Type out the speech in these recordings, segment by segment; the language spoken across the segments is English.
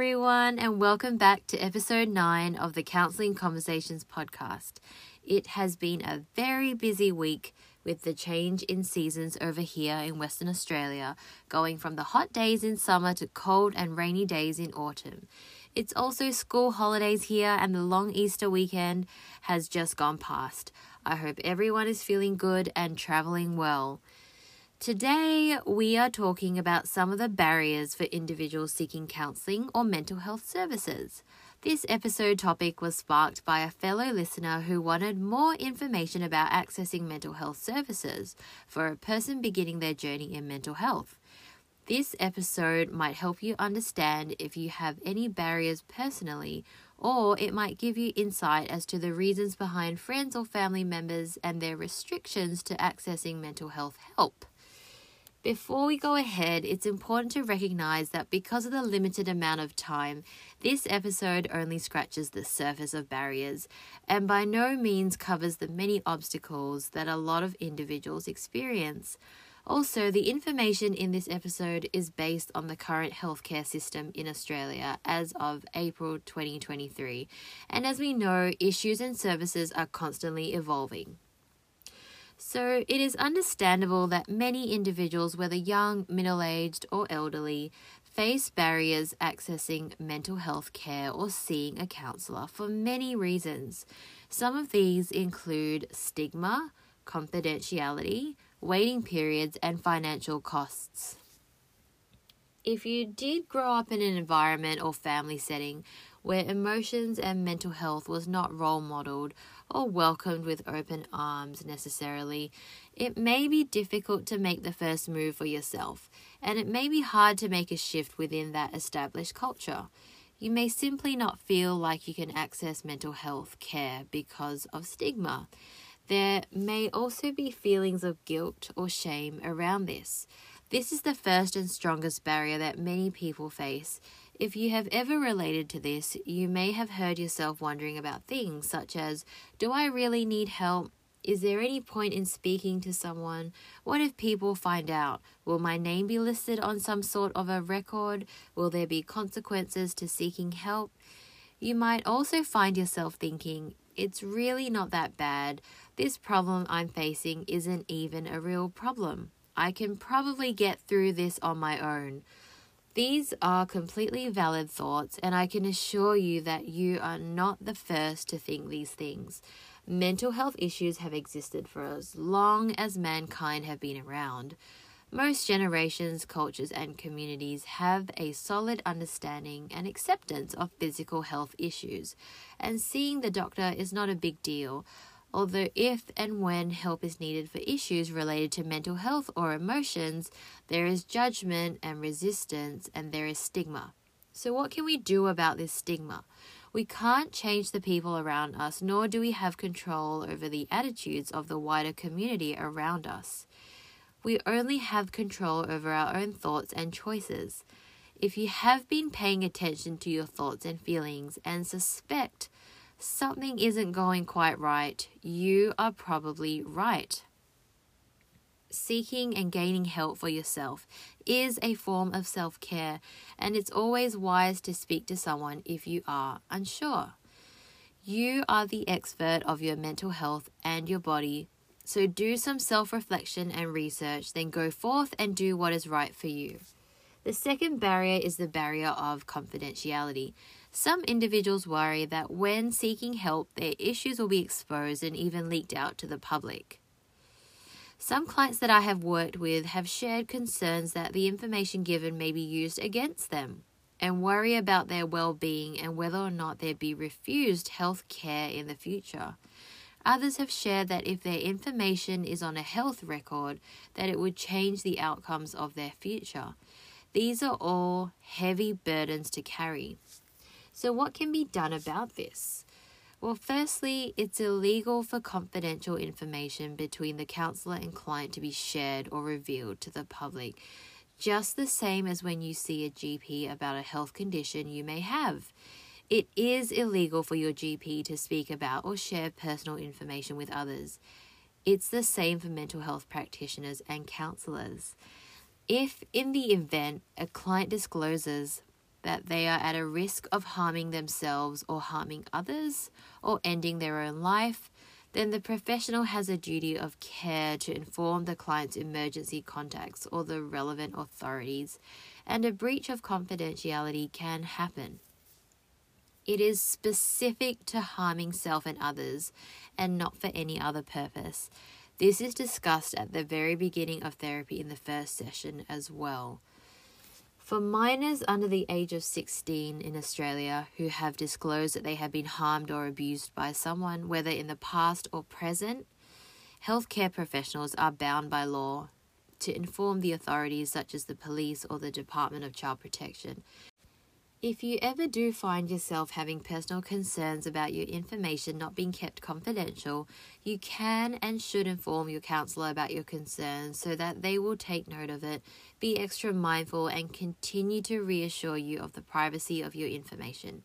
everyone, and welcome back to episode 9 of the Counseling Conversations podcast. It has been a very busy week with the change in seasons over here in Western Australia, going from the hot days in summer to cold and rainy days in autumn. It's also school holidays here, and the long Easter weekend has just gone past. I hope everyone is feeling good and traveling well. Today, we are talking about some of the barriers for individuals seeking counselling or mental health services. This episode topic was sparked by a fellow listener who wanted more information about accessing mental health services for a person beginning their journey in mental health. This episode might help you understand if you have any barriers personally, or it might give you insight as to the reasons behind friends or family members and their restrictions to accessing mental health help. Before we go ahead, it's important to recognize that because of the limited amount of time, this episode only scratches the surface of barriers and by no means covers the many obstacles that a lot of individuals experience. Also, the information in this episode is based on the current healthcare system in Australia as of April 2023, and as we know, issues and services are constantly evolving. So, it is understandable that many individuals, whether young, middle aged, or elderly, face barriers accessing mental health care or seeing a counsellor for many reasons. Some of these include stigma, confidentiality, waiting periods, and financial costs. If you did grow up in an environment or family setting where emotions and mental health was not role modeled or welcomed with open arms necessarily, it may be difficult to make the first move for yourself, and it may be hard to make a shift within that established culture. You may simply not feel like you can access mental health care because of stigma. There may also be feelings of guilt or shame around this. This is the first and strongest barrier that many people face, if you have ever related to this, you may have heard yourself wondering about things such as Do I really need help? Is there any point in speaking to someone? What if people find out? Will my name be listed on some sort of a record? Will there be consequences to seeking help? You might also find yourself thinking, it's really not that bad. This problem I'm facing isn't even a real problem. I can probably get through this on my own. These are completely valid thoughts, and I can assure you that you are not the first to think these things. Mental health issues have existed for as long as mankind have been around. Most generations, cultures, and communities have a solid understanding and acceptance of physical health issues, and seeing the doctor is not a big deal although if and when help is needed for issues related to mental health or emotions, there is judgment and resistance and there is stigma. So, what can we do about this stigma? We can't change the people around us, nor do we have control over the attitudes of the wider community around us. We only have control over our own thoughts and choices. If you have been paying attention to your thoughts and feelings and suspect something isn't going quite right, you are probably right. Seeking and gaining help for yourself is a form of self care, and it's always wise to speak to someone if you are unsure. You are the expert of your mental health and your body, so do some self reflection and research, then go forth and do what is right for you. The second barrier is the barrier of confidentiality. Some individuals worry that when seeking help, their issues will be exposed and even leaked out to the public. Some clients that I have worked with have shared concerns that the information given may be used against them and worry about their well being and whether or not they'd be refused health care in the future. Others have shared that if their information is on a health record, that it would change the outcomes of their future. These are all heavy burdens to carry. So, what can be done about this? Well, firstly, it's illegal for confidential information between the counsellor and client to be shared or revealed to the public, just the same as when you see a GP about a health condition you may have. It is illegal for your GP to speak about or share personal information with others. It's the same for mental health practitioners and counsellors. If, in the event, a client discloses that they are at a risk of harming themselves or harming others or ending their own life, then the professional has a duty of care to inform the client's emergency contacts or the relevant authorities, and a breach of confidentiality can happen. It is specific to harming self and others and not for any other purpose. This is discussed at the very beginning of therapy in the first session as well. For minors under the age of 16 in Australia who have disclosed that they have been harmed or abused by someone, whether in the past or present, healthcare professionals are bound by law to inform the authorities, such as the police or the Department of Child Protection, if you ever do find yourself having personal concerns about your information not being kept confidential, you can and should inform your counselor about your concerns so that they will take note of it, be extra mindful, and continue to reassure you of the privacy of your information.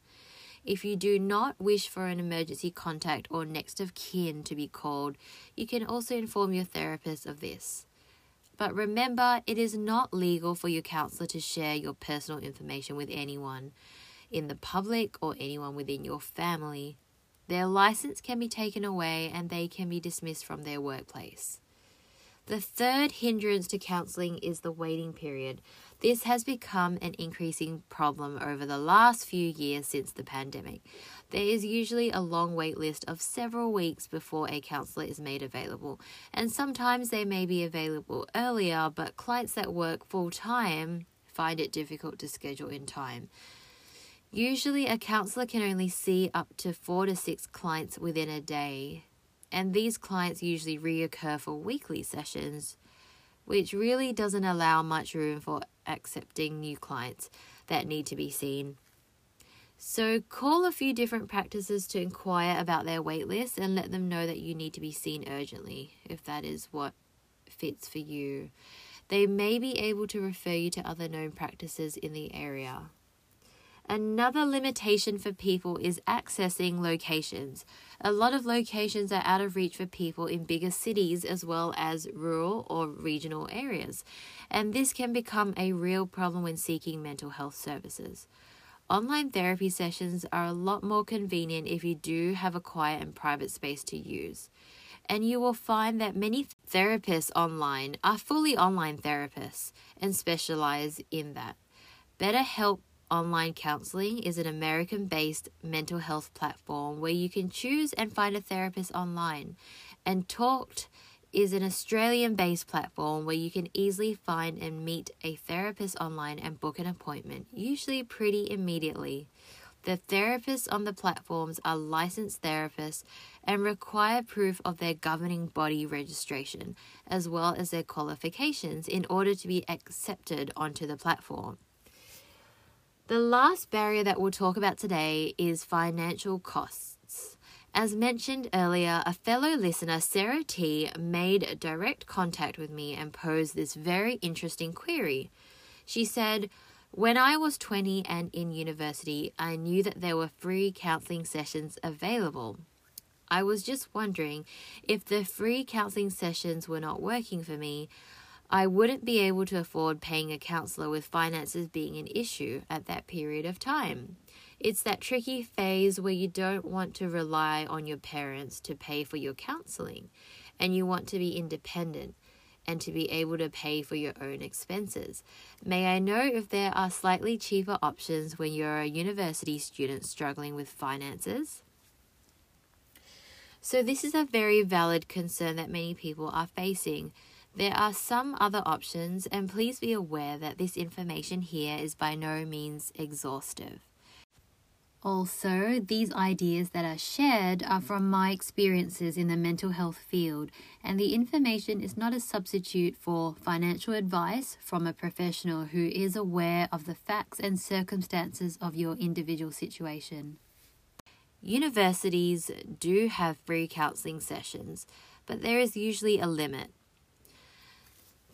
If you do not wish for an emergency contact or next of kin to be called, you can also inform your therapist of this. But remember, it is not legal for your counselor to share your personal information with anyone in the public or anyone within your family. Their license can be taken away and they can be dismissed from their workplace. The third hindrance to counselling is the waiting period. This has become an increasing problem over the last few years since the pandemic. There is usually a long wait list of several weeks before a counsellor is made available, and sometimes they may be available earlier, but clients that work full time find it difficult to schedule in time. Usually, a counsellor can only see up to four to six clients within a day, and these clients usually reoccur for weekly sessions, which really doesn't allow much room for accepting new clients that need to be seen. So, call a few different practices to inquire about their waitlist and let them know that you need to be seen urgently if that is what fits for you. They may be able to refer you to other known practices in the area. Another limitation for people is accessing locations. A lot of locations are out of reach for people in bigger cities as well as rural or regional areas, and this can become a real problem when seeking mental health services. Online therapy sessions are a lot more convenient if you do have a quiet and private space to use. And you will find that many therapists online are fully online therapists and specialize in that. BetterHelp Online Counseling is an American based mental health platform where you can choose and find a therapist online. And Talked is an Australian based platform where you can easily find and meet a therapist online and book an appointment, usually pretty immediately. The therapists on the platforms are licensed therapists and require proof of their governing body registration, as well as their qualifications, in order to be accepted onto the platform. The last barrier that we'll talk about today is financial costs. As mentioned earlier, a fellow listener, Sarah T, made direct contact with me and posed this very interesting query. She said, When I was 20 and in university, I knew that there were free counseling sessions available. I was just wondering if the free counseling sessions were not working for me, I wouldn't be able to afford paying a counselor with finances being an issue at that period of time. It's that tricky phase where you don't want to rely on your parents to pay for your counseling and you want to be independent and to be able to pay for your own expenses. May I know if there are slightly cheaper options when you're a university student struggling with finances? So, this is a very valid concern that many people are facing. There are some other options, and please be aware that this information here is by no means exhaustive. Also, these ideas that are shared are from my experiences in the mental health field, and the information is not a substitute for financial advice from a professional who is aware of the facts and circumstances of your individual situation. Universities do have free counselling sessions, but there is usually a limit.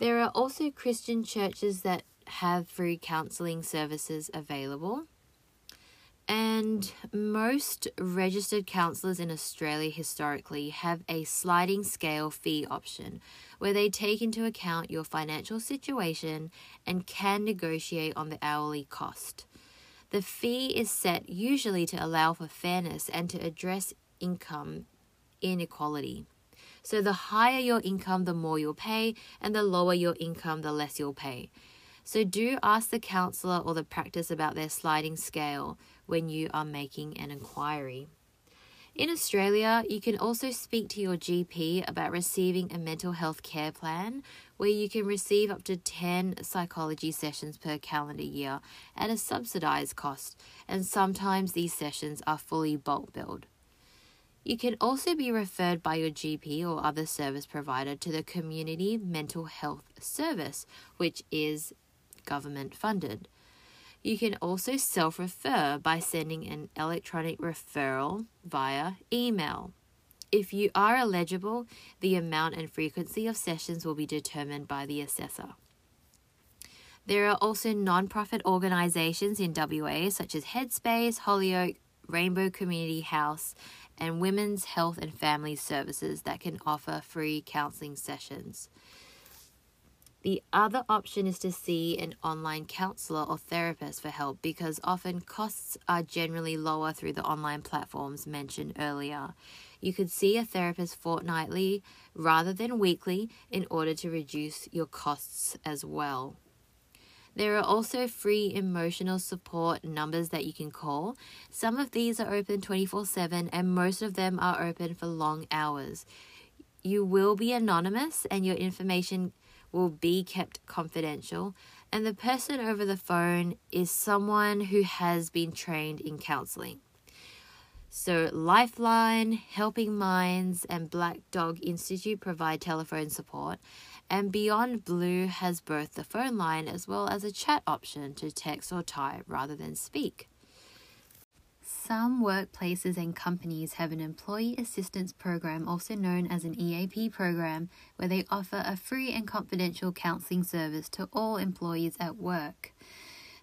There are also Christian churches that have free counselling services available. And most registered counsellors in Australia historically have a sliding scale fee option where they take into account your financial situation and can negotiate on the hourly cost. The fee is set usually to allow for fairness and to address income inequality. So, the higher your income, the more you'll pay, and the lower your income, the less you'll pay. So, do ask the counsellor or the practice about their sliding scale when you are making an inquiry. In Australia, you can also speak to your GP about receiving a mental health care plan where you can receive up to 10 psychology sessions per calendar year at a subsidised cost, and sometimes these sessions are fully bulk billed. You can also be referred by your GP or other service provider to the Community Mental Health Service, which is government funded. You can also self refer by sending an electronic referral via email. If you are eligible, the amount and frequency of sessions will be determined by the assessor. There are also non profit organisations in WA such as Headspace, Holyoake, Rainbow Community House, and Women's Health and Family Services that can offer free counselling sessions. The other option is to see an online counselor or therapist for help because often costs are generally lower through the online platforms mentioned earlier. You could see a therapist fortnightly rather than weekly in order to reduce your costs as well. There are also free emotional support numbers that you can call. Some of these are open 24 7 and most of them are open for long hours. You will be anonymous and your information will be kept confidential, and the person over the phone is someone who has been trained in counseling. So, Lifeline, Helping Minds, and Black Dog Institute provide telephone support, and Beyond Blue has both the phone line as well as a chat option to text or type rather than speak. Some workplaces and companies have an employee assistance program, also known as an EAP program, where they offer a free and confidential counseling service to all employees at work.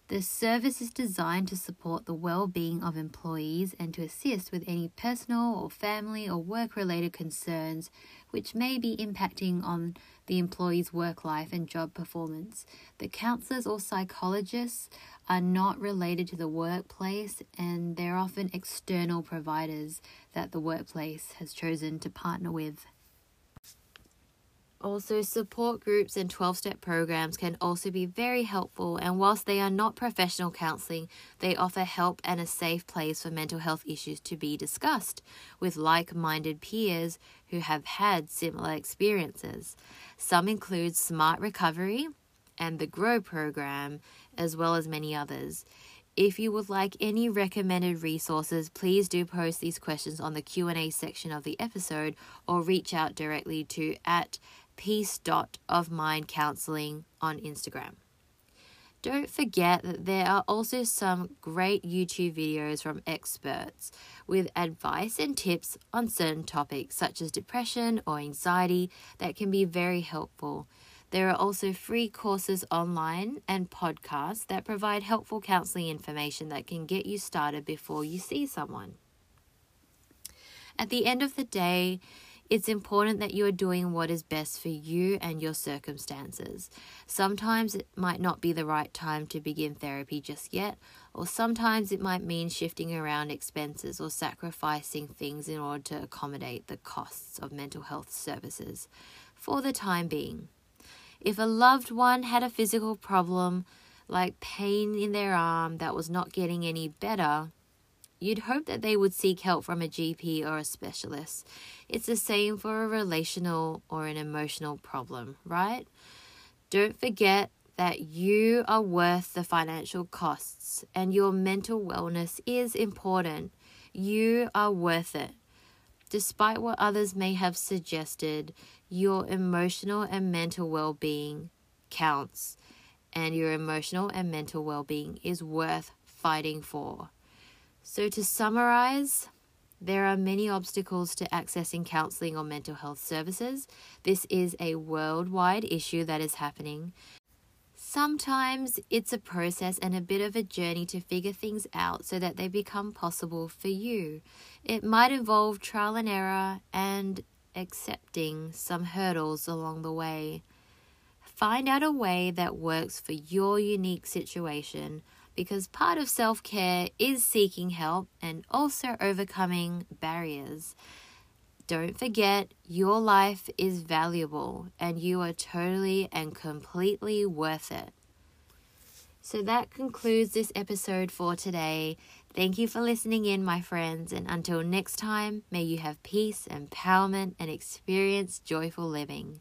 The service is designed to support the well being of employees and to assist with any personal or family or work related concerns which may be impacting on the employee's work life and job performance. The counselors or psychologists are not related to the workplace and they're often external providers that the workplace has chosen to partner with. Also, support groups and 12 step programs can also be very helpful, and whilst they are not professional counselling, they offer help and a safe place for mental health issues to be discussed with like minded peers who have had similar experiences. Some include Smart Recovery and the GROW program, as well as many others. If you would like any recommended resources, please do post these questions on the Q&A section of the episode or reach out directly to at peace dot of mind counseling on Instagram. Don't forget that there are also some great YouTube videos from experts with advice and tips on certain topics such as depression or anxiety that can be very helpful. There are also free courses online and podcasts that provide helpful counseling information that can get you started before you see someone. At the end of the day, it's important that you are doing what is best for you and your circumstances. Sometimes it might not be the right time to begin therapy just yet, or sometimes it might mean shifting around expenses or sacrificing things in order to accommodate the costs of mental health services for the time being. If a loved one had a physical problem, like pain in their arm that was not getting any better, you'd hope that they would seek help from a GP or a specialist. It's the same for a relational or an emotional problem, right? Don't forget that you are worth the financial costs and your mental wellness is important. You are worth it. Despite what others may have suggested, your emotional and mental well being counts, and your emotional and mental well being is worth fighting for. So, to summarize, there are many obstacles to accessing counseling or mental health services. This is a worldwide issue that is happening. Sometimes it's a process and a bit of a journey to figure things out so that they become possible for you. It might involve trial and error and accepting some hurdles along the way. Find out a way that works for your unique situation because part of self care is seeking help and also overcoming barriers. Don't forget, your life is valuable and you are totally and completely worth it. So that concludes this episode for today. Thank you for listening in, my friends, and until next time, may you have peace, empowerment, and experience joyful living.